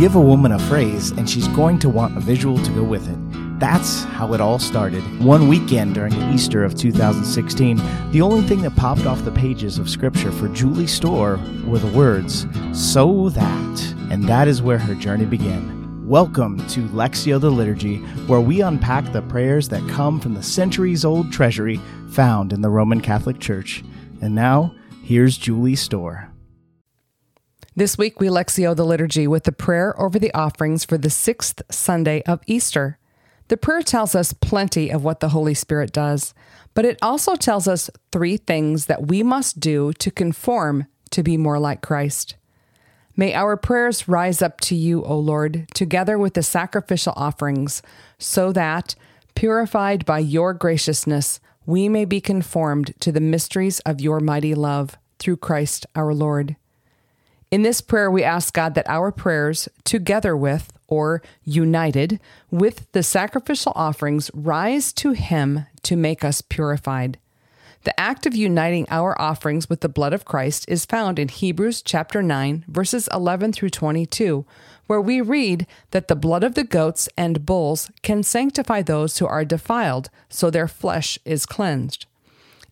give a woman a phrase, and she's going to want a visual to go with it. That's how it all started. One weekend during Easter of 2016, the only thing that popped off the pages of Scripture for Julie Storr were the words, So that. And that is where her journey began. Welcome to Lectio the Liturgy, where we unpack the prayers that come from the centuries old treasury found in the Roman Catholic Church. And now, here's Julie Storr. This week we Lectio the Liturgy with the prayer over the offerings for the sixth Sunday of Easter. The prayer tells us plenty of what the Holy Spirit does, but it also tells us three things that we must do to conform to be more like Christ. May our prayers rise up to you, O Lord, together with the sacrificial offerings, so that, purified by your graciousness, we may be conformed to the mysteries of your mighty love through Christ our Lord. In this prayer, we ask God that our prayers, together with or united with the sacrificial offerings, rise to Him to make us purified. The act of uniting our offerings with the blood of Christ is found in Hebrews chapter 9, verses 11 through 22, where we read that the blood of the goats and bulls can sanctify those who are defiled, so their flesh is cleansed.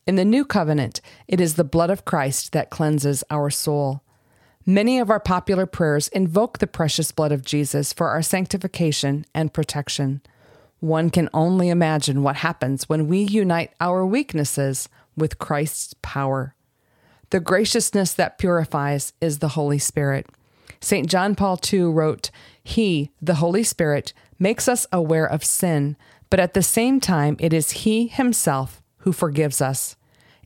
In the new covenant, it is the blood of Christ that cleanses our soul. Many of our popular prayers invoke the precious blood of Jesus for our sanctification and protection. One can only imagine what happens when we unite our weaknesses with Christ's power. The graciousness that purifies is the Holy Spirit. St. John Paul II wrote, He, the Holy Spirit, makes us aware of sin, but at the same time, it is He Himself who forgives us.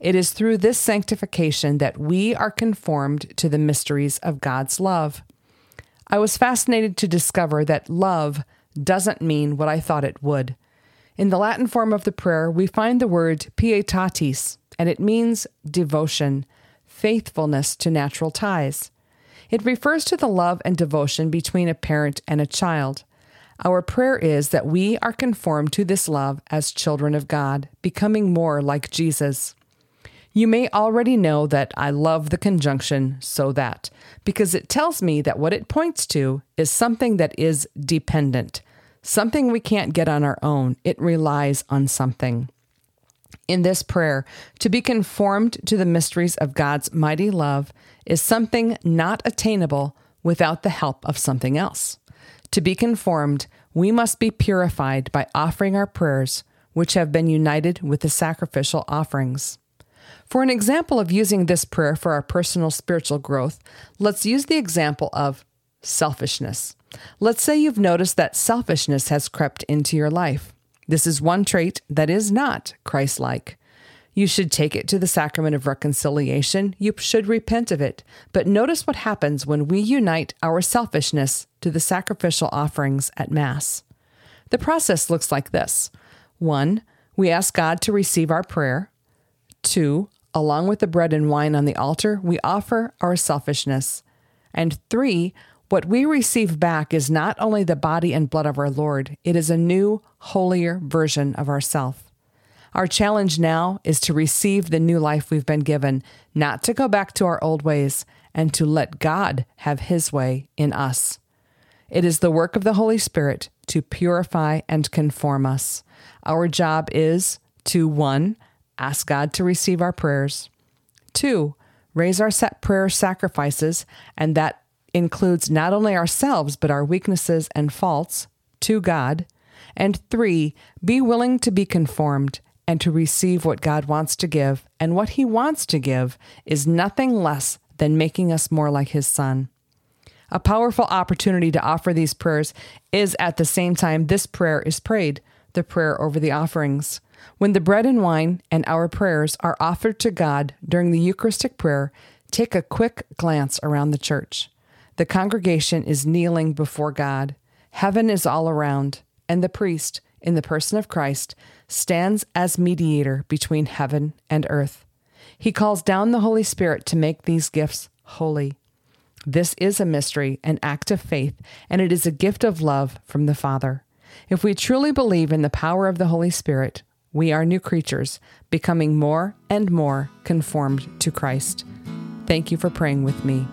It is through this sanctification that we are conformed to the mysteries of God's love. I was fascinated to discover that love doesn't mean what I thought it would. In the Latin form of the prayer, we find the word pietatis, and it means devotion, faithfulness to natural ties. It refers to the love and devotion between a parent and a child. Our prayer is that we are conformed to this love as children of God, becoming more like Jesus. You may already know that I love the conjunction so that, because it tells me that what it points to is something that is dependent, something we can't get on our own. It relies on something. In this prayer, to be conformed to the mysteries of God's mighty love is something not attainable without the help of something else. To be conformed, we must be purified by offering our prayers, which have been united with the sacrificial offerings. For an example of using this prayer for our personal spiritual growth, let's use the example of selfishness. Let's say you've noticed that selfishness has crept into your life. This is one trait that is not Christ like. You should take it to the sacrament of reconciliation. You should repent of it. But notice what happens when we unite our selfishness to the sacrificial offerings at Mass. The process looks like this 1. We ask God to receive our prayer. Two, along with the bread and wine on the altar, we offer our selfishness. And three, what we receive back is not only the body and blood of our Lord, it is a new, holier version of ourself. Our challenge now is to receive the new life we've been given, not to go back to our old ways, and to let God have His way in us. It is the work of the Holy Spirit to purify and conform us. Our job is to one, ask God to receive our prayers. Two, raise our set prayer sacrifices, and that includes not only ourselves, but our weaknesses and faults to God. And three, be willing to be conformed and to receive what God wants to give. And what He wants to give is nothing less than making us more like His Son. A powerful opportunity to offer these prayers is at the same time this prayer is prayed, the prayer over the offerings. When the bread and wine and our prayers are offered to God during the Eucharistic prayer, take a quick glance around the church. The congregation is kneeling before God. Heaven is all around, and the priest, in the person of Christ, stands as mediator between heaven and earth. He calls down the Holy Spirit to make these gifts holy. This is a mystery, an act of faith, and it is a gift of love from the Father. If we truly believe in the power of the Holy Spirit, we are new creatures, becoming more and more conformed to Christ. Thank you for praying with me.